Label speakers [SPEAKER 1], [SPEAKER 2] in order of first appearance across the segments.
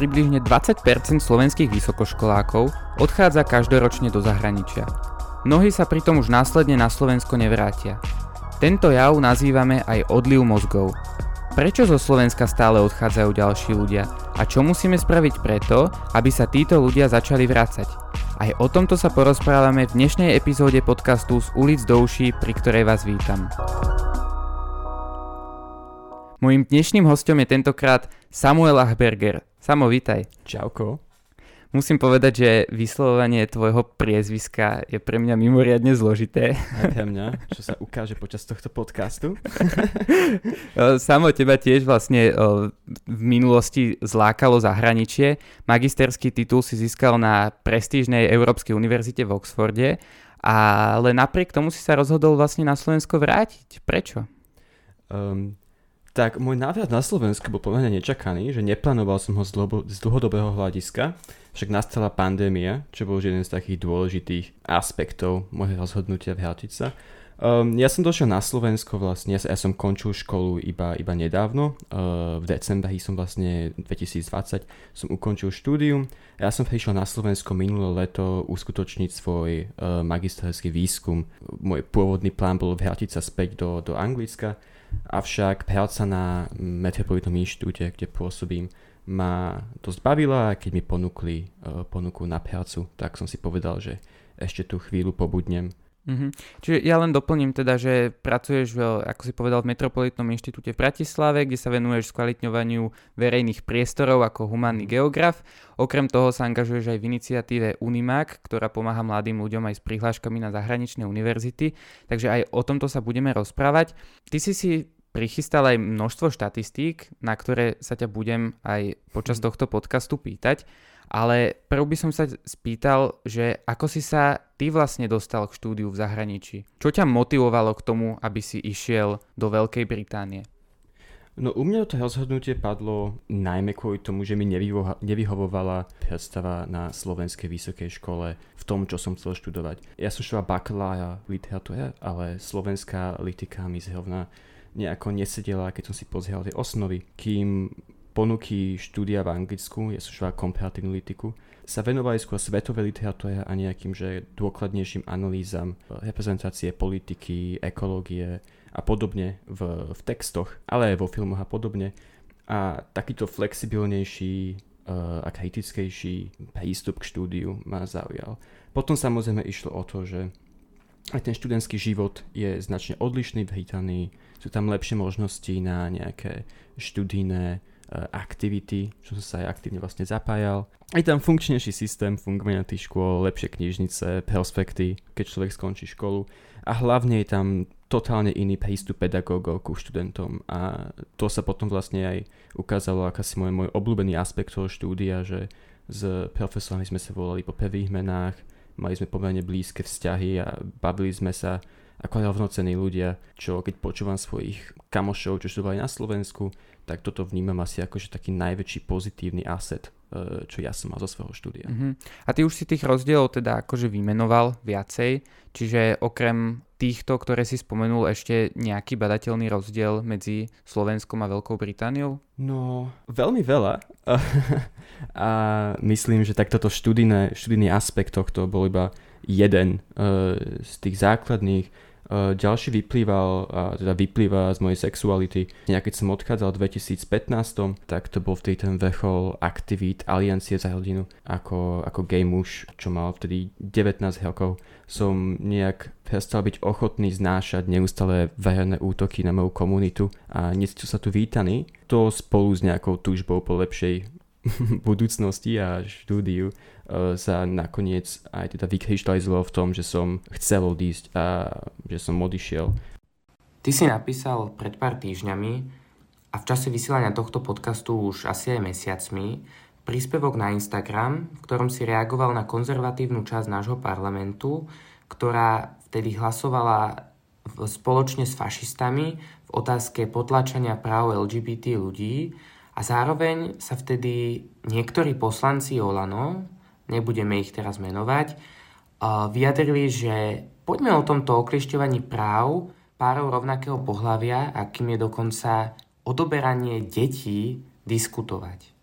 [SPEAKER 1] približne 20% slovenských vysokoškolákov odchádza každoročne do zahraničia. Mnohí sa pritom už následne na Slovensko nevrátia. Tento jav nazývame aj odliv mozgov. Prečo zo Slovenska stále odchádzajú ďalší ľudia a čo musíme spraviť preto, aby sa títo ľudia začali vrácať? Aj o tomto sa porozprávame v dnešnej epizóde podcastu z ulic do uší, pri ktorej vás vítam. Mojím dnešným hostom je tentokrát Samuel Achberger. Samo, vítaj.
[SPEAKER 2] Čauko.
[SPEAKER 1] Musím povedať, že vyslovovanie tvojho priezviska je pre mňa mimoriadne zložité.
[SPEAKER 2] Aj pre mňa, čo sa ukáže počas tohto podcastu.
[SPEAKER 1] Samo teba tiež vlastne v minulosti zlákalo zahraničie. Magisterský titul si získal na prestížnej Európskej univerzite v Oxforde, ale napriek tomu si sa rozhodol vlastne na Slovensko vrátiť. Prečo?
[SPEAKER 2] Um, tak môj návrat na Slovensku bol pomerne nečakaný, že neplánoval som ho z, dlho, z dlhodobého hľadiska, však nastala pandémia, čo bol už jeden z takých dôležitých aspektov môjho rozhodnutia vrátiť sa. Um, ja som došiel na Slovensko vlastne, ja, ja som končil školu iba, iba nedávno, uh, v decembri som vlastne 2020 som ukončil štúdium. Ja som prišiel na Slovensko minulé leto uskutočniť svoj uh, magisterský výskum. Môj pôvodný plán bol vrátiť sa späť do, do Anglicka, Avšak práca na Metropolitnom inštitúte, kde pôsobím, ma dosť bavila a keď mi ponúkli uh, ponuku na prácu, tak som si povedal, že ešte tú chvíľu pobudnem
[SPEAKER 1] Mm-hmm. Čiže ja len doplním teda, že pracuješ, v, ako si povedal, v Metropolitnom inštitúte v Bratislave, kde sa venuješ skvalitňovaniu verejných priestorov ako humánny geograf. Okrem toho sa angažuješ aj v iniciatíve Unimac, ktorá pomáha mladým ľuďom aj s prihláškami na zahraničné univerzity. Takže aj o tomto sa budeme rozprávať. Ty si si prichystal aj množstvo štatistík, na ktoré sa ťa budem aj počas mhm. tohto podcastu pýtať. Ale prv by som sa spýtal, že ako si sa ty vlastne dostal k štúdiu v zahraničí? Čo ťa motivovalo k tomu, aby si išiel do Veľkej Británie?
[SPEAKER 2] No u mňa to rozhodnutie padlo najmä kvôli tomu, že mi nevyho- nevyhovovala predstava na slovenskej vysokej škole v tom, čo som chcel študovať. Ja som študoval bakalára v literatúre, ale slovenská litika mi zrovna nejako nesedela, keď som si pozrel tie osnovy. Kým ponuky štúdia v Anglicku, som študoval komparatívnu litiku, sa venovali skôr svetovej literatúre a nejakým že dôkladnejším analýzam reprezentácie politiky, ekológie a podobne v, v textoch, ale aj vo filmoch a podobne. A takýto flexibilnejší uh, a kritickejší prístup k štúdiu ma zaujal. Potom samozrejme išlo o to, že aj ten študentský život je značne odlišný v Británii, sú tam lepšie možnosti na nejaké študijné Eh, aktivity, čo som sa aj aktívne vlastne zapájal. Aj tam funkčnejší systém fungovania tých škôl, lepšie knižnice, prospekty, keď človek skončí školu a hlavne je tam totálne iný prístup pedagógov ku študentom a to sa potom vlastne aj ukázalo ako si môj, môj obľúbený aspekt toho štúdia, že s profesormi sme sa volali po prvých menách, mali sme pomerne blízke vzťahy a bavili sme sa ako rovnocení ľudia, čo keď počúvam svojich kamošov, čo študovali na Slovensku, tak toto vnímam asi ako že taký najväčší pozitívny asset, e, čo ja som mal zo svojho štúdia. Uh-huh.
[SPEAKER 1] A ty už si tých rozdielov teda akože vymenoval viacej, čiže okrem týchto, ktoré si spomenul, ešte nejaký badateľný rozdiel medzi Slovenskom a Veľkou Britániou?
[SPEAKER 2] No, veľmi veľa. a myslím, že tak toto študijné, študijný aspekt tohto bol iba jeden uh, z tých základných ďalší vyplýval, uh, teda vyplýva z mojej sexuality. Ja keď som odchádzal v 2015, tak to bol vtedy ten vrchol aktivít Aliancie za rodinu ako, ako gay muž, čo mal vtedy 19 rokov. Som nejak prestal byť ochotný znášať neustále verejné útoky na moju komunitu a necítil sa tu vítaný. To spolu s nejakou túžbou po lepšej budúcnosti a štúdiu sa nakoniec aj teda vykryštalizovalo v tom, že som chcel odísť a že som odišiel.
[SPEAKER 3] Ty si napísal pred pár týždňami a v čase vysielania tohto podcastu už asi aj mesiacmi príspevok na Instagram, v ktorom si reagoval na konzervatívnu časť nášho parlamentu, ktorá vtedy hlasovala spoločne s fašistami v otázke potlačania práv LGBT ľudí a zároveň sa vtedy niektorí poslanci Olano, nebudeme ich teraz menovať, vyjadrili, že poďme o tomto okliešťovaní práv párov rovnakého pohľavia, akým je dokonca odoberanie detí, diskutovať.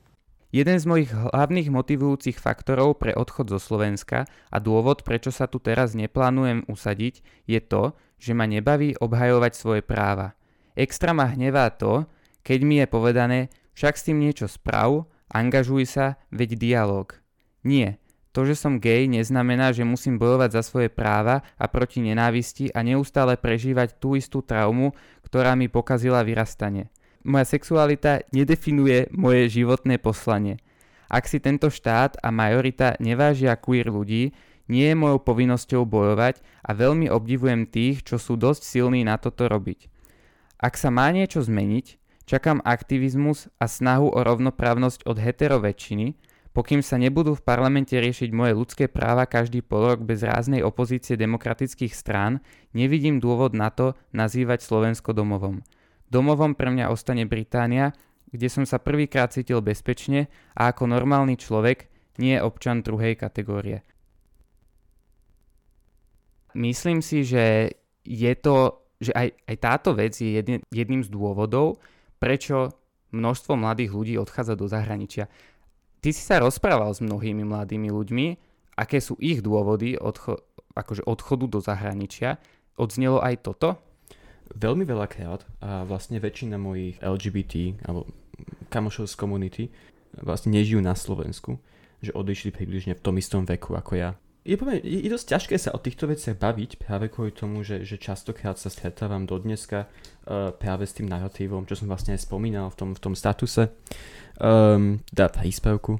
[SPEAKER 1] Jeden z mojich hlavných motivujúcich faktorov pre odchod zo Slovenska a dôvod, prečo sa tu teraz neplánujem usadiť, je to, že ma nebaví obhajovať svoje práva. Extra ma hnevá to, keď mi je povedané, však s tým niečo sprav, angažuj sa, veď dialog. Nie, to, že som gay, neznamená, že musím bojovať za svoje práva a proti nenávisti a neustále prežívať tú istú traumu, ktorá mi pokazila vyrastanie moja sexualita nedefinuje moje životné poslanie. Ak si tento štát a majorita nevážia queer ľudí, nie je mojou povinnosťou bojovať a veľmi obdivujem tých, čo sú dosť silní na toto robiť. Ak sa má niečo zmeniť, čakám aktivizmus a snahu o rovnoprávnosť od hetero väčšiny, pokým sa nebudú v parlamente riešiť moje ľudské práva každý pol rok bez ráznej opozície demokratických strán, nevidím dôvod na to nazývať Slovensko domovom. Domovom pre mňa ostane Británia, kde som sa prvýkrát cítil bezpečne a ako normálny človek, nie občan druhej kategórie. Myslím si, že je to, že aj, aj táto vec je jedne, jedným z dôvodov, prečo množstvo mladých ľudí odchádza do zahraničia. Ty si sa rozprával s mnohými mladými ľuďmi, aké sú ich dôvody odcho- akože odchodu do zahraničia. Odznelo aj toto?
[SPEAKER 2] veľmi veľakrát a vlastne väčšina mojich LGBT alebo kamošov z komunity vlastne nežijú na Slovensku, že odišli približne v tom istom veku ako ja. Je, poviem, je dosť ťažké sa o týchto veciach baviť práve kvôli tomu, že, že častokrát sa stretávam do dneska uh, práve s tým narratívom, čo som vlastne aj spomínal v tom, v tom statuse, um, teda príspevku,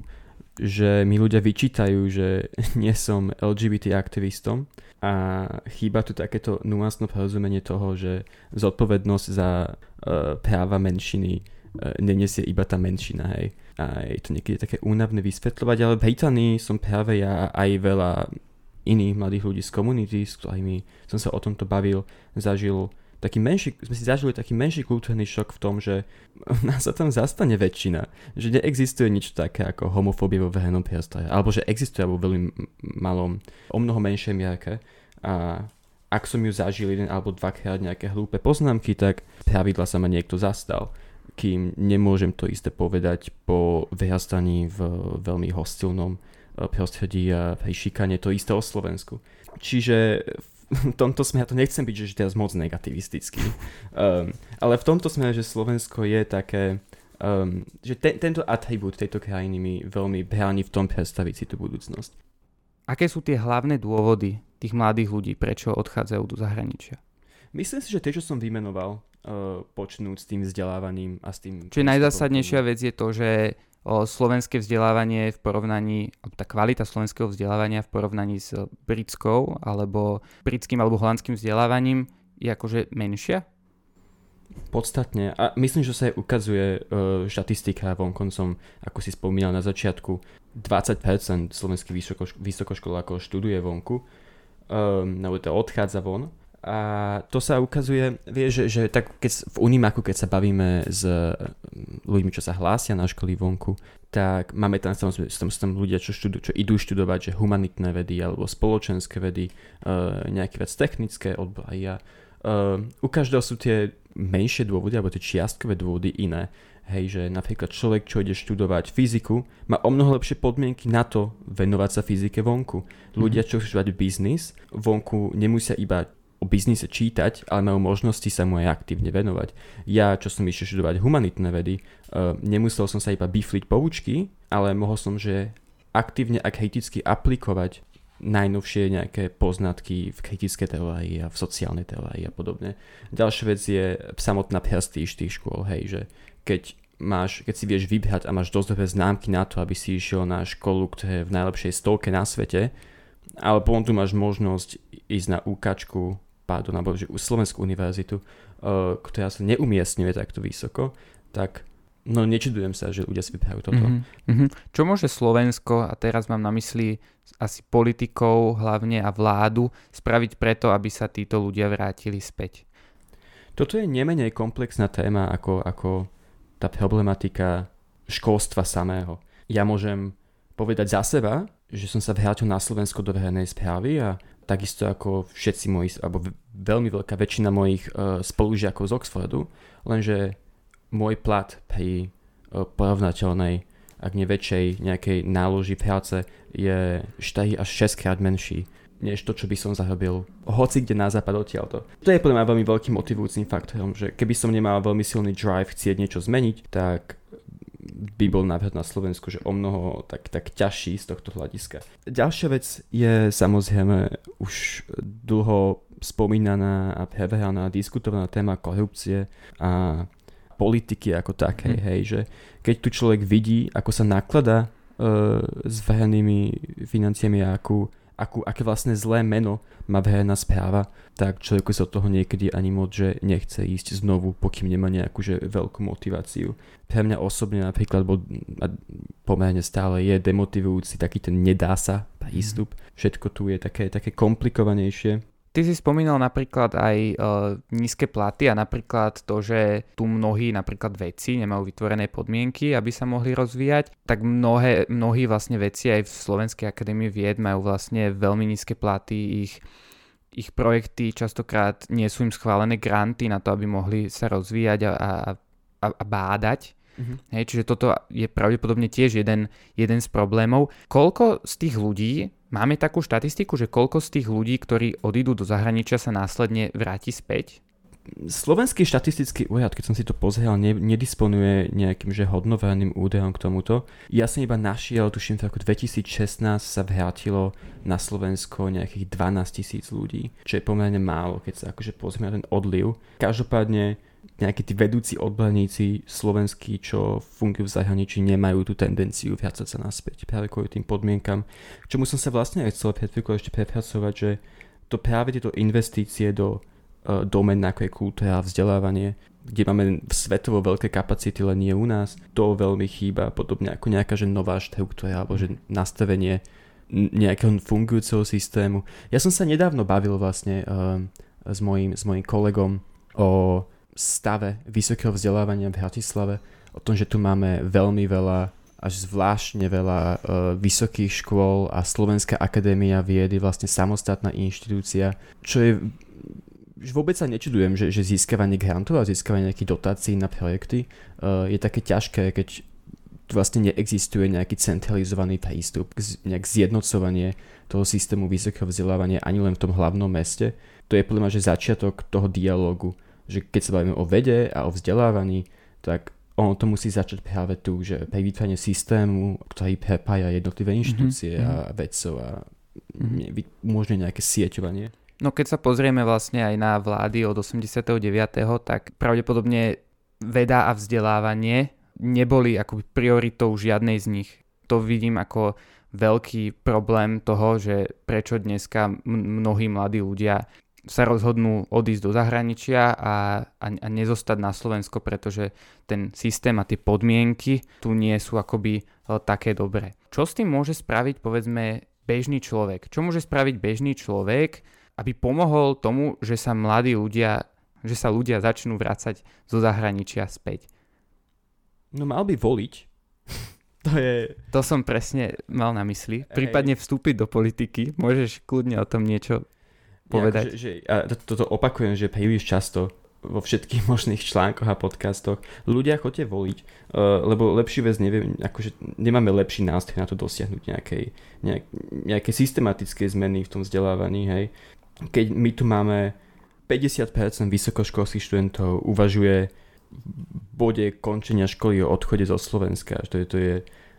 [SPEAKER 2] že mi ľudia vyčítajú, že nie som LGBT aktivistom a chýba tu takéto nuansné porozumenie toho, že zodpovednosť za uh, práva menšiny uh, nenesie iba tá menšina, hej. A je to niekedy také únavné vysvetľovať, ale v Británii som práve ja aj veľa iných mladých ľudí z komunity, s ktorými som sa o tomto bavil, zažil taký menší, sme si zažili taký menší kultúrny šok v tom, že nás sa tam zastane väčšina. Že neexistuje nič také ako homofóbia vo verejnom priestore. Alebo že existuje vo veľmi malom, o mnoho menšej mierke. A ak som ju zažil jeden alebo dvakrát nejaké hlúpe poznámky, tak pravidla sa ma niekto zastal. Kým nemôžem to isté povedať po vyrastaní v veľmi hostilnom eh, prostredí a pri to isté o Slovensku. Čiže v tomto smere, to nechcem byť, že teraz moc negativistický, um, ale v tomto smere, že Slovensko je také, um, že te, tento atribút tejto krajiny mi veľmi bráni v tom predstaviť si tú budúcnosť.
[SPEAKER 1] Aké sú tie hlavné dôvody tých mladých ľudí, prečo odchádzajú do zahraničia?
[SPEAKER 2] Myslím si, že tie, čo som vymenoval, uh, počnúť s tým vzdelávaním a s tým...
[SPEAKER 1] Čiže najzásadnejšia vec je to, že slovenské vzdelávanie v porovnaní, tá kvalita slovenského vzdelávania v porovnaní s britskou alebo britským alebo holandským vzdelávaním je akože menšia?
[SPEAKER 2] Podstatne. A myslím, že sa aj ukazuje uh, štatistika vonkoncom, ako si spomínal na začiatku, 20% slovenských vysoko, vysokoškolákov študuje vonku, um, alebo to odchádza von a to sa ukazuje, vieš, že, že tak keď v Unimaku, keď sa bavíme s mm, ľuďmi, čo sa hlásia na školy vonku, tak máme tam, tam, tam, tam ľudia, čo, študu, čo idú študovať, že humanitné vedy alebo spoločenské vedy, uh, nejaké vec technické odbory uh, u každého sú tie menšie dôvody alebo tie čiastkové dôvody iné. Hej, že napríklad človek, čo ide študovať fyziku, má o mnoho lepšie podmienky na to venovať sa fyzike vonku. Ľudia, čo chcú študovať biznis, vonku nemusia iba o biznise čítať, ale majú možnosti sa mu aj aktívne venovať. Ja, čo som išiel študovať humanitné vedy, uh, nemusel som sa iba bifliť poučky, ale mohol som, že aktívne a kriticky aplikovať najnovšie nejaké poznatky v kritické teórii a v sociálnej teórii a podobne. Ďalšia vec je samotná prestíž tých škôl, hej, že keď máš, keď si vieš vybrať a máš dosť dobré známky na to, aby si išiel na školu, ktorá je v najlepšej stovke na svete, ale potom tu máš možnosť ísť na úkačku pardon, alebo že Slovenskú univerzitu, uh, ktorá sa neumiestňuje takto vysoko, tak no nečudujem sa, že ľudia si vyperajú toto.
[SPEAKER 1] Mm-hmm. Čo môže Slovensko, a teraz mám na mysli asi politikov hlavne a vládu, spraviť preto, aby sa títo ľudia vrátili späť?
[SPEAKER 2] Toto je nemenej komplexná téma ako, ako tá problematika školstva samého. Ja môžem povedať za seba, že som sa vrátil na Slovensko do verejnej správy a takisto ako všetci moji, alebo veľmi veľká väčšina mojich uh, spolužiakov z Oxfordu, lenže môj plat pri uh, porovnateľnej ak nie väčšej nejakej náloži práce, je 4 až 6 krát menší než to, čo by som zarobil hoci kde na západ odtiaľto. To je podľa mňa veľmi veľkým motivujúcim faktorom, že keby som nemal veľmi silný drive chcieť niečo zmeniť, tak by bol napríklad na Slovensku, že o mnoho tak, tak ťažší z tohto hľadiska. Ďalšia vec je samozrejme už dlho spomínaná a preveraná, diskutovaná téma korupcie a politiky ako takej, mm. hej, že keď tu človek vidí, ako sa naklada uh, s verejnými financiami a akú akú, aké vlastne zlé meno má verejná správa, tak človeku sa od toho niekedy ani moc, že nechce ísť znovu, pokým nemá nejakú že veľkú motiváciu. Pre mňa osobne napríklad bol, pomerne stále je demotivujúci taký ten nedá sa prístup. Mm. Všetko tu je také, také komplikovanejšie
[SPEAKER 1] Ty si spomínal napríklad aj e, nízke platy a napríklad to, že tu mnohí napríklad veci nemajú vytvorené podmienky, aby sa mohli rozvíjať, tak mnohé, mnohí vlastne veci aj v Slovenskej akadémii vied majú vlastne veľmi nízke platy, ich, ich projekty častokrát nie sú im schválené granty na to, aby mohli sa rozvíjať a, a, a, a bádať. Mm-hmm. Hej, čiže toto je pravdepodobne tiež jeden, jeden z problémov. Koľko z tých ľudí Máme takú štatistiku, že koľko z tých ľudí, ktorí odídu do zahraničia, sa následne vráti späť?
[SPEAKER 2] Slovenský štatistický úrad, keď som si to pozrel, ne, nedisponuje nejakým že hodnoverejným údajom k tomuto. Ja som iba našiel, tuším, v roku 2016 sa vrátilo na Slovensko nejakých 12 tisíc ľudí, čo je pomerne málo, keď sa akože pozrieme na ten odliv. Každopádne nejakí tí vedúci odborníci slovenskí, čo fungujú v zahraničí, nemajú tú tendenciu vrácať sa naspäť práve kvôli tým podmienkam. K čomu som sa vlastne aj chcel pred ešte prepracovať, že to práve tieto investície do uh, domen ako je kultúra a vzdelávanie, kde máme svetovo veľké kapacity, len nie u nás, to veľmi chýba, podobne ako nejaká že nová štruktúra alebo že nastavenie nejakého fungujúceho systému. Ja som sa nedávno bavil vlastne uh, s, mojim, s mojim kolegom o stave vysokého vzdelávania v Bratislave, o tom, že tu máme veľmi veľa až zvláštne veľa uh, vysokých škôl a Slovenská akadémia viedy, vlastne samostatná inštitúcia, čo je vôbec sa nečudujem, že, že získavanie grantov a získavanie nejakých dotácií na projekty uh, je také ťažké, keď tu vlastne neexistuje nejaký centralizovaný prístup, nejak zjednocovanie toho systému vysokého vzdelávania ani len v tom hlavnom meste. To je podľa mňa, že začiatok toho dialogu že keď sa bavíme o vede a o vzdelávaní, tak ono to musí začať práve tu, že pri vytvorení systému, ktorý prepája jednotlivé mhm, inštitúcie mm-hmm. a vedcov a mm-hmm. umožňuje nejaké sieťovanie.
[SPEAKER 1] No keď sa pozrieme vlastne aj na vlády od 89., tak pravdepodobne veda a vzdelávanie neboli ako prioritou žiadnej z nich. To vidím ako veľký problém toho, že prečo dneska mnohí mladí ľudia sa rozhodnú odísť do zahraničia a, a, a nezostať na Slovensko, pretože ten systém a tie podmienky tu nie sú akoby e, také dobré. Čo s tým môže spraviť povedzme bežný človek? Čo môže spraviť bežný človek, aby pomohol tomu, že sa mladí ľudia, že sa ľudia začnú vrácať zo zahraničia späť?
[SPEAKER 2] No mal by voliť. to je...
[SPEAKER 1] To som presne mal na mysli. Prípadne vstúpiť do politiky. Môžeš kľudne o tom niečo povedať.
[SPEAKER 2] Ja, že, že, a toto opakujem, že príliš často vo všetkých možných článkoch a podcastoch. Ľudia chodte voliť, uh, lebo lepší vec neviem, akože nemáme lepší nástroj na to dosiahnuť nejakej, nejak, nejaké systematické zmeny v tom vzdelávaní, hej. Keď my tu máme 50% vysokoškolských študentov uvažuje v bode končenia školy o odchode zo Slovenska, to je, to je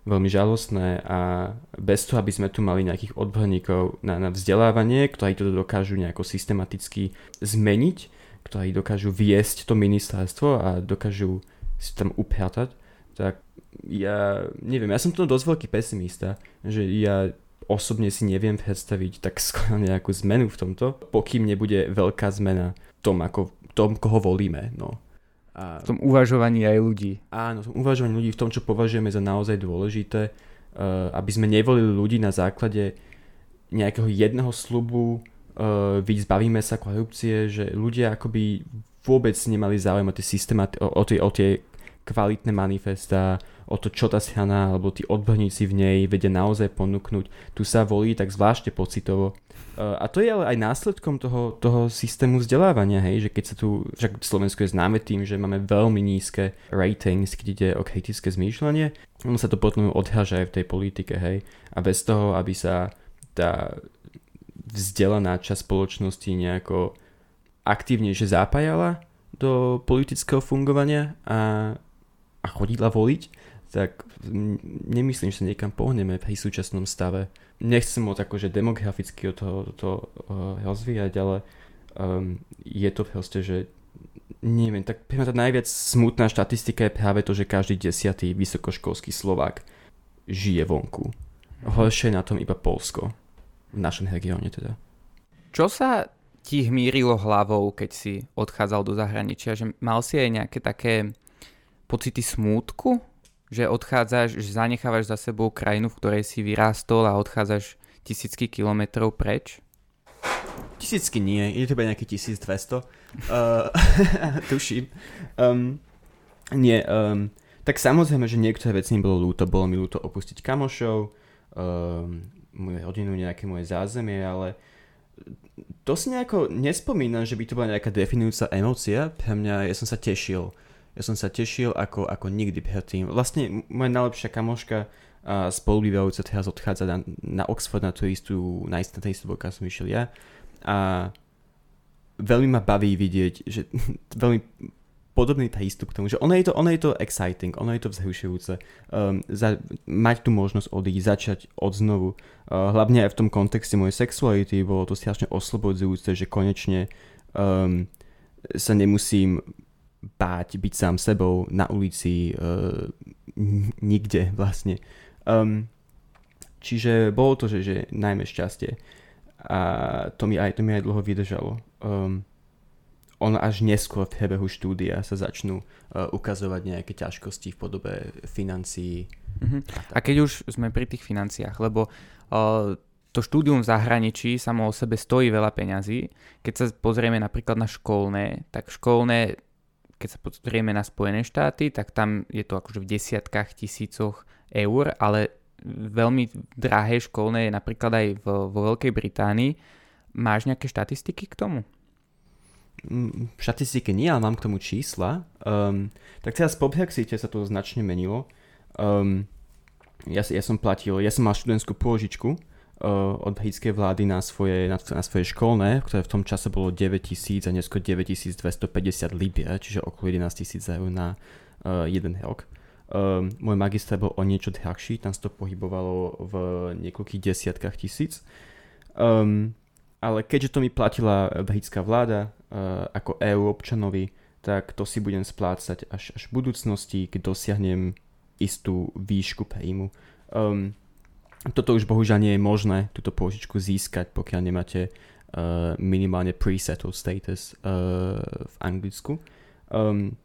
[SPEAKER 2] veľmi žalostné a bez toho, aby sme tu mali nejakých odborníkov na, na vzdelávanie, ktorí to dokážu nejako systematicky zmeniť, ktorí dokážu viesť to ministerstvo a dokážu si tam upratať, tak ja neviem, ja som to dosť veľký pesimista, že ja osobne si neviem predstaviť tak skoro nejakú zmenu v tomto, pokým nebude veľká zmena v tom, ako, tom, koho volíme. No.
[SPEAKER 1] A... V tom uvažovaní aj ľudí.
[SPEAKER 2] Áno, v tom uvažovaní ľudí, v tom, čo považujeme za naozaj dôležité, uh, aby sme nevolili ľudí na základe nejakého jedného slubu, uh, zbavíme sa korupcie, že ľudia akoby vôbec nemali záujem o tie, systémat, o, o tie, o tie kvalitné manifesta, o to, čo tá strana alebo tí odborníci v nej vedia naozaj ponúknuť. Tu sa volí tak zvláštne pocitovo. A to je ale aj následkom toho, toho systému vzdelávania, hej, že keď sa tu, však Slovensko je známe tým, že máme veľmi nízke ratings, keď ide o kritické zmýšľanie, ono sa to potom odháža aj v tej politike, hej, a bez toho, aby sa tá vzdelaná časť spoločnosti nejako aktívnejšie zapájala do politického fungovania a, a chodila voliť, tak nemyslím, že sa niekam pohneme pri súčasnom stave. Nechcem moc akože demograficky od toho, to uh, rozvíjať, ale um, je to proste, že neviem, tak pre tá najviac smutná štatistika je práve to, že každý desiatý vysokoškolský Slovák žije vonku. Horšie na tom iba Polsko. V našom regióne teda.
[SPEAKER 1] Čo sa ti hmírilo hlavou, keď si odchádzal do zahraničia? Že mal si aj nejaké také pocity smútku? Že odchádzaš, že zanechávaš za sebou krajinu, v ktorej si vyrástol a odchádzaš tisícky kilometrov preč?
[SPEAKER 2] Tisícky nie, je to iba nejaký 1200. Uh, tuším. Um, nie, um, tak samozrejme, že niektoré veci mi bolo ľúto. Bolo mi ľúto opustiť kamošov, um, moju rodinu, nejaké moje zázemie, ale to si nejako nespomínam, že by to bola nejaká definujúca emócia. Pre mňa, ja som sa tešil. Ja som sa tešil ako, ako nikdy predtým. Vlastne moja najlepšia kamoška a spolubývajúca teraz odchádza na, na Oxford na tú istú, na istú, na istú som išiel ja. A veľmi ma baví vidieť, že veľmi podobný prístup k tomu, že ono je to, ono je to exciting, ono je to vzrušujúce, um, za, mať tú možnosť odísť, začať od znovu. Uh, hlavne aj v tom kontexte mojej sexuality bolo to strašne oslobodzujúce, že konečne um, sa nemusím báť byť sám sebou na ulici uh, nikde vlastne. Um, čiže bolo to, že, že najmä šťastie. A to mi aj, to mi aj dlho vydržalo. Um, on až neskôr v priebehu štúdia sa začnú uh, ukazovať nejaké ťažkosti v podobe financií.
[SPEAKER 1] Uh-huh. A keď už sme pri tých financiách, lebo uh, to štúdium v zahraničí samo o sebe stojí veľa peňazí. Keď sa pozrieme napríklad na školné, tak školné, keď sa pozrieme na Spojené štáty, tak tam je to akože v desiatkách tisícoch eur, ale veľmi drahé školné je napríklad aj vo, vo Veľkej Británii. Máš nejaké štatistiky k tomu?
[SPEAKER 2] štatistiky nie, ale mám k tomu čísla. Um, tak teraz po Brexite sa to značne menilo. Um, ja, ja som platil, ja som mal študentskú pôžičku od britskej vlády na svoje, na, na svoje školné, ktoré v tom čase bolo 9000 a neskôr 9250 libier, čiže okolo 11 tisíc eur na uh, jeden rok. Um, môj magister bol o niečo drahší, tam sa to pohybovalo v niekoľkých desiatkách tisíc. Um, ale keďže to mi platila britská vláda uh, ako EU občanovi, tak to si budem splácať až, až v budúcnosti, keď dosiahnem istú výšku príjmu. Um, toto už bohužiaľ nie je možné, túto pôžičku získať, pokiaľ nemáte uh, minimálne pre-settled status uh, v Anglicku. Um,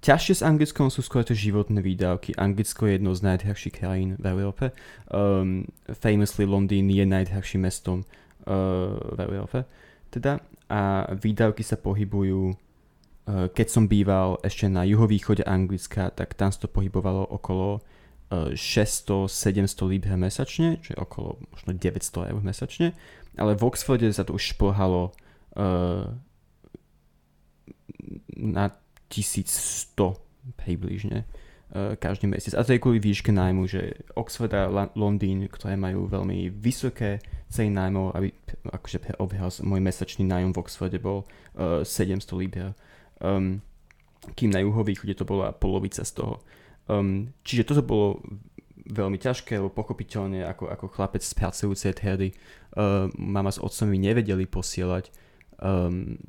[SPEAKER 2] ťažšie s Anglickom sú skôr to životné výdavky. Anglicko je jedno z najdrahších krajín v Európe. Um, famously Londýn je najdrahším mestom v Európe. Teda, a výdavky sa pohybujú, uh, keď som býval ešte na juhovýchode Anglicka, tak tam sa to pohybovalo okolo 600-700 uh, liber mesačne, čo je okolo možno 900 eur mesačne, ale v Oxforde sa to už šplhalo uh, na 1100 približne. Eh, každý mesiac. A to je kvôli výške nájmu, že Oxford a Londýn, ktoré majú veľmi vysoké ceny nájmov, aby akože pre obhaz môj mesačný nájom v Oxforde bol uh, eh, 700 liber. Um, kým na juhovýchode to bola polovica z toho. Um, čiže toto bolo veľmi ťažké, lebo pochopiteľne ako, ako chlapec z pracujúcej triedy uh, mama s otcom mi nevedeli posielať um,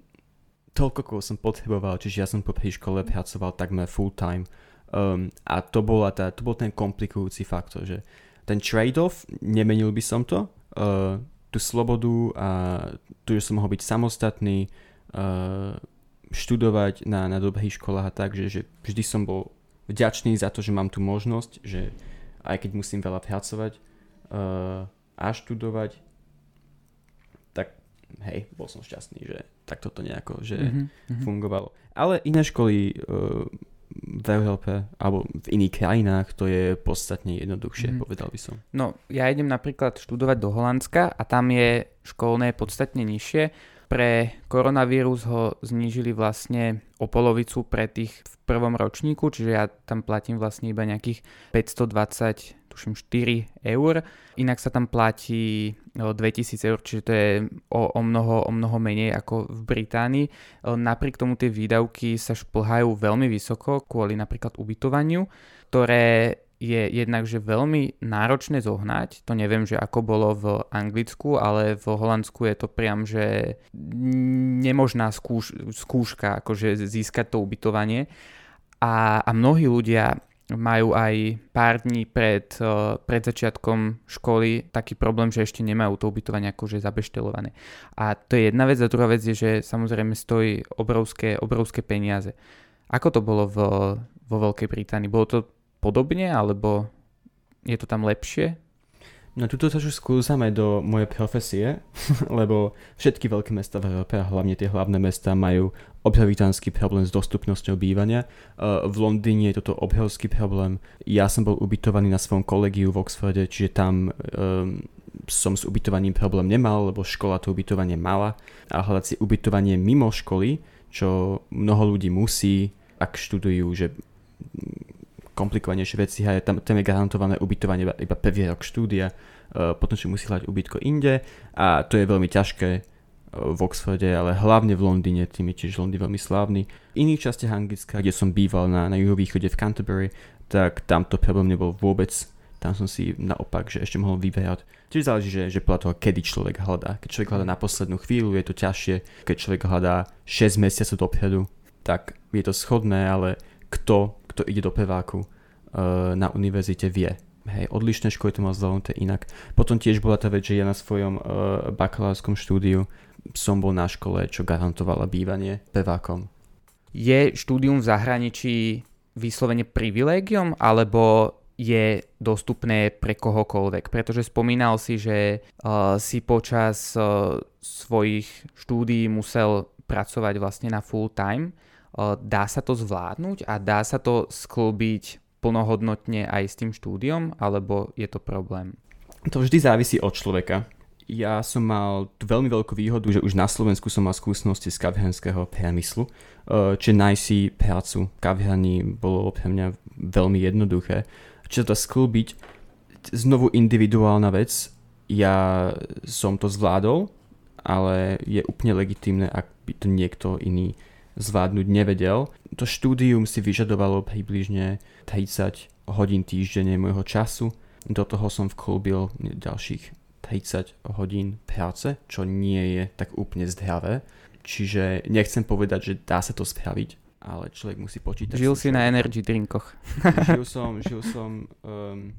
[SPEAKER 2] toľko, koľko som potreboval, čiže ja som po škole pracoval takmer full time. Um, a to, bola tá, to bol ten komplikujúci faktor, že ten trade-off, nemenil by som to, uh, tú slobodu a tu, že som mohol byť samostatný, uh, študovať na, na dobrých školách a tak, že, že vždy som bol vďačný za to, že mám tú možnosť, že aj keď musím veľa pracovať uh, a študovať, tak hej, bol som šťastný, že tak toto nejako že mm-hmm. fungovalo. Ale iné školy uh, v Európe alebo v iných krajinách to je podstatne jednoduchšie, mm. povedal by som.
[SPEAKER 1] No, ja idem napríklad študovať do Holandska a tam je školné podstatne nižšie. Pre koronavírus ho znížili vlastne o polovicu pre tých v prvom ročníku, čiže ja tam platím vlastne iba nejakých 520 tuším 4 eur. Inak sa tam platí 2000 eur, čiže to je o, o, mnoho, o mnoho menej ako v Británii. Napriek tomu tie výdavky sa šplhajú veľmi vysoko kvôli napríklad ubytovaniu, ktoré je jednak, že veľmi náročné zohnať. To neviem, že ako bolo v Anglicku, ale v Holandsku je to priam, že nemožná skúš, skúška, akože získať to ubytovanie. A, a mnohí ľudia majú aj pár dní pred, uh, pred začiatkom školy taký problém, že ešte nemajú to ubytovanie akože zabeštelované. A to je jedna vec. A druhá vec je, že samozrejme stojí obrovské, obrovské peniaze. Ako to bolo v, vo Veľkej Británii? Bolo to podobne, alebo je to tam lepšie?
[SPEAKER 2] No tuto sa už skúsame do mojej profesie, lebo všetky veľké mesta v Európe a hlavne tie hlavné mesta majú obrovitánsky problém s dostupnosťou bývania. Uh, v Londýne je toto obrovský problém. Ja som bol ubytovaný na svojom kolegiu v Oxforde, čiže tam um, som s ubytovaním problém nemal, lebo škola to ubytovanie mala a hľadať si ubytovanie mimo školy, čo mnoho ľudí musí, ak študujú, že komplikovanejšie veci a tam, tam je garantované ubytovanie iba, iba prvý rok štúdia, uh, potom si musí hľadať ubytko inde a to je veľmi ťažké uh, v Oxforde, ale hlavne v Londýne, tým je tiež Londýn veľmi slávny. V iných častiach Anglicka, kde som býval na, na juhovýchode v Canterbury, tak tamto problém nebol vôbec. Tam som si naopak, že ešte mohol vyberať. Čiže záleží, že, že podľa toho, kedy človek hľadá. Keď človek hľadá na poslednú chvíľu, je to ťažšie. Keď človek hľadá 6 mesiacov dopredu, tak je to schodné, ale kto kto ide do peváku uh, na univerzite vie. Hej, odlišné školy to má zvládnuté inak. Potom tiež bola tá vec, že ja na svojom uh, bakalárskom štúdiu som bol na škole, čo garantovala bývanie pevákom.
[SPEAKER 1] Je štúdium v zahraničí vyslovene privilégium, alebo je dostupné pre kohokoľvek. Pretože spomínal si, že uh, si počas uh, svojich štúdií musel pracovať vlastne na full time dá sa to zvládnuť a dá sa to sklbiť plnohodnotne aj s tým štúdiom, alebo je to problém?
[SPEAKER 2] To vždy závisí od človeka. Ja som mal tú veľmi veľkú výhodu, že už na Slovensku som mal skúsenosti z kaviarského priemyslu, čiže nájsť si prácu v bolo pre mňa veľmi jednoduché. Čiže to sklbiť, znovu individuálna vec, ja som to zvládol, ale je úplne legitimné, ak by to niekto iný zvládnuť nevedel. To štúdium si vyžadovalo približne 30 hodín týždenne môjho času. Do toho som vklúbil ďalších 30 hodín práce, čo nie je tak úplne zdravé. Čiže nechcem povedať, že dá sa to spraviť, ale človek musí počítať.
[SPEAKER 1] Žil si na energy drinkoch.
[SPEAKER 2] žil som, žil som um,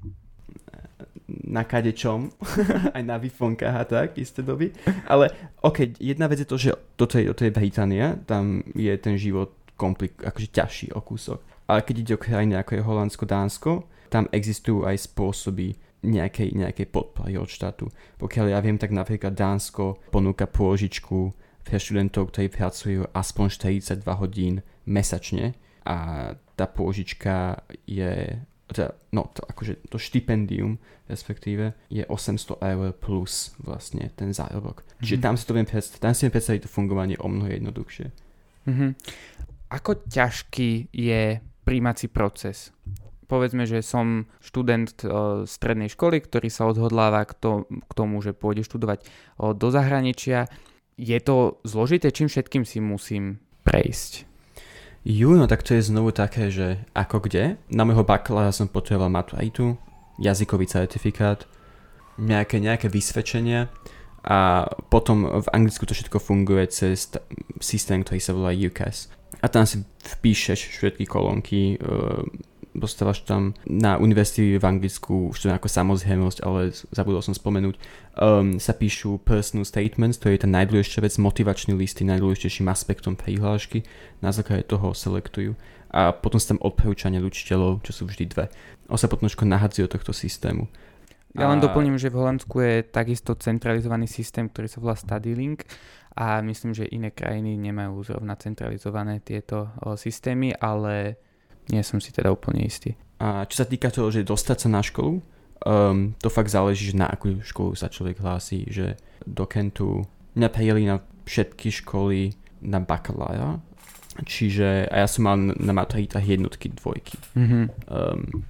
[SPEAKER 2] na kadečom, aj na vifonkách a tak, isté doby. Ale ok, jedna vec je to, že toto je, toto je Británia, tam je ten život komplik, akože ťažší o kúsok. Ale keď ide o krajiny ako je Holandsko, Dánsko, tam existujú aj spôsoby nejakej, nejakej podpory od štátu. Pokiaľ ja viem, tak napríklad Dánsko ponúka pôžičku pre študentov, ktorí pracujú aspoň 42 hodín mesačne a tá pôžička je teda, no to akože to štipendium respektíve je 800 eur plus vlastne ten zárobok. Mm-hmm. Čiže tam si to viem predstaviť, tam si viem predstaviť to fungovanie o mnoho jednoduchšie.
[SPEAKER 1] Mm-hmm. Ako ťažký je príjmací proces? Povedzme, že som študent uh, strednej školy, ktorý sa odhodláva k, to, k tomu, že pôjde študovať uh, do zahraničia. Je to zložité? Čím všetkým si musím prejsť?
[SPEAKER 2] Jú, no tak to je znovu také, že ako kde. Na môjho bakalára som potreboval maturitu, jazykový certifikát, nejaké, nejaké vysvedčenia a potom v Anglicku to všetko funguje cez t- systém, ktorý sa volá UCAS. A tam si vpíšeš všetky kolónky, uh, dostávaš tam na univerzity v Anglicku, už to ako samozrejmosť, ale zabudol som spomenúť, um, sa píšu personal statements, to je tá najdôležitejšia vec, motivačný listy, najdôležitejším aspektom prihlášky, na základe toho selektujú a potom sú tam odporúčania učiteľov, čo sú vždy dve. On sa potom nahadzujú tohto systému.
[SPEAKER 1] Ja len doplním, že v Holandsku je takisto centralizovaný systém, ktorý sa volá StudyLink a myslím, že iné krajiny nemajú zrovna centralizované tieto o, systémy, ale Nie som si teda úplne istý.
[SPEAKER 2] A čo sa týka toho, že dostať sa na školu, um, to fakt záleží, že na akú školu sa človek hlási, že do Kentu mňa prijeli na všetky školy na bakalára, čiže a ja som mal na maturitách jednotky, dvojky.
[SPEAKER 1] Mm-hmm.
[SPEAKER 2] Um,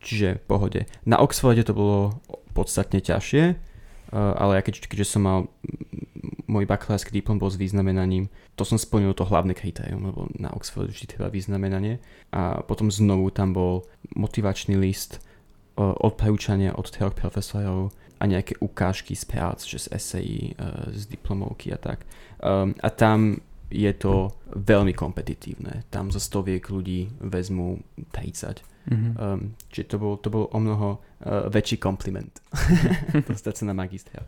[SPEAKER 2] čiže v pohode. Na Oxforde to bolo podstatne ťažšie, ale ja keď, keďže som mal môj bakalársky diplom bol s významenaním, to som splnil to hlavné kritérium, lebo na Oxford vždy treba významenanie. A potom znovu tam bol motivačný list, odporúčania od troch profesorov a nejaké ukážky z prác, že z esejí, z diplomovky a tak. Um, a tam je to veľmi kompetitívne. Tam zo stoviek ľudí vezmú 30. Mm-hmm. Um, čiže to bol, to bol o mnoho uh, väčší kompliment dostať sa na magistra.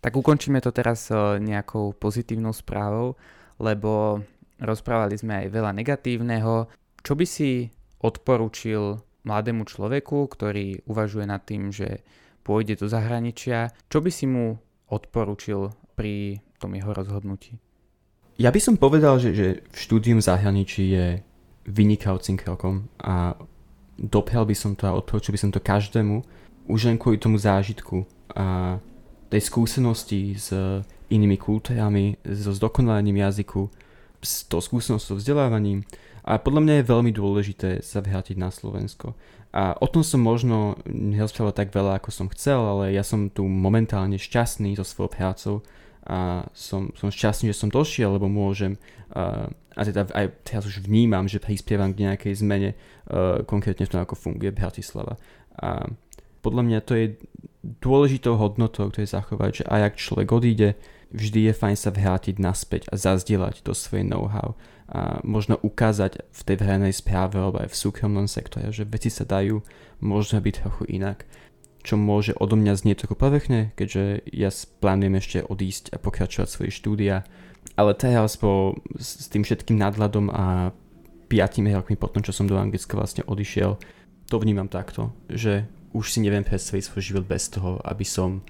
[SPEAKER 1] Tak ukončíme to teraz nejakou pozitívnou správou, lebo rozprávali sme aj veľa negatívneho. Čo by si odporučil mladému človeku, ktorý uvažuje nad tým, že pôjde do zahraničia, čo by si mu odporučil pri tom jeho rozhodnutí?
[SPEAKER 2] Ja by som povedal, že, že štúdium zahraničí je vynikajúcim krokom a dopiaľ by som to a odporúčil by som to každému, už len kvôli tomu zážitku a tej skúsenosti s inými kultúrami, so zdokonalením jazyku, s tou skúsenosťou, vzdelávaním. A podľa mňa je veľmi dôležité sa vrátiť na Slovensko. A o tom som možno nerozprával tak veľa, ako som chcel, ale ja som tu momentálne šťastný so svojou prácou a som, som šťastný, že som došiel, lebo môžem uh, a teda aj teraz už vnímam, že prispievam k nejakej zmene uh, konkrétne v tom, ako funguje Bratislava. A podľa mňa to je dôležitou hodnotou, ktoré zachovať, že aj ak človek odíde, vždy je fajn sa vrátiť naspäť a zazdieľať to svoje know-how a možno ukázať v tej verejnej správe alebo aj v súkromnom sektore, že veci sa dajú možno byť trochu inak čo môže odo mňa znieť trochu povrchne, keďže ja plánujem ešte odísť a pokračovať svoje štúdia. Ale teraz po, s tým všetkým nadhľadom a 5 rokmi potom, čo som do Anglicka vlastne odišiel, to vnímam takto, že už si neviem predstaviť svoj život bez toho, aby som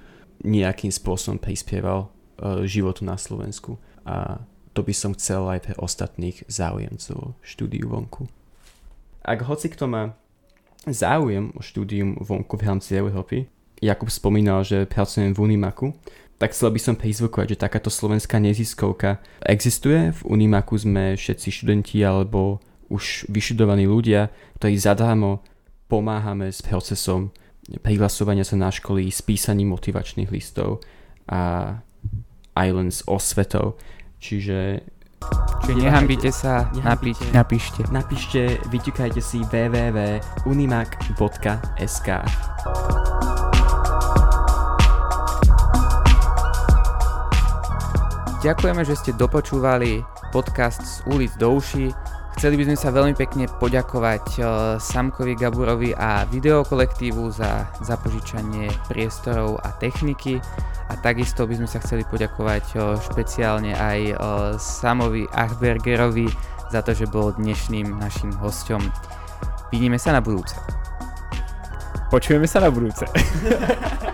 [SPEAKER 2] nejakým spôsobom prispieval uh, životu na Slovensku. A to by som chcel aj pre ostatných záujemcov štúdiu vonku. Ak hoci kto má záujem o štúdium vonku v rámci Európy, Jakub spomínal, že pracujem v Unimaku, tak chcel by som prizvukovať, že takáto slovenská neziskovka existuje. V Unimaku sme všetci študenti alebo už vyšudovaní ľudia, ktorí zadarmo pomáhame s procesom prihlasovania sa na školy, s písaním motivačných listov a Islands osvetov. Čiže
[SPEAKER 1] Čiže nehambite sa, napíšte. napíšte.
[SPEAKER 2] Napíšte, vyťukajte si www.unimac.sk
[SPEAKER 1] Ďakujeme, že ste dopočúvali podcast z ulic do uši. Chceli by sme sa veľmi pekne poďakovať eh, Samkovi Gaburovi a videokolektívu za zapožičanie priestorov a techniky a takisto by sme sa chceli poďakovať eh, špeciálne aj eh, Samovi Achbergerovi za to, že bol dnešným našim hostom. Vidíme sa na budúce.
[SPEAKER 2] Počujeme sa na budúce.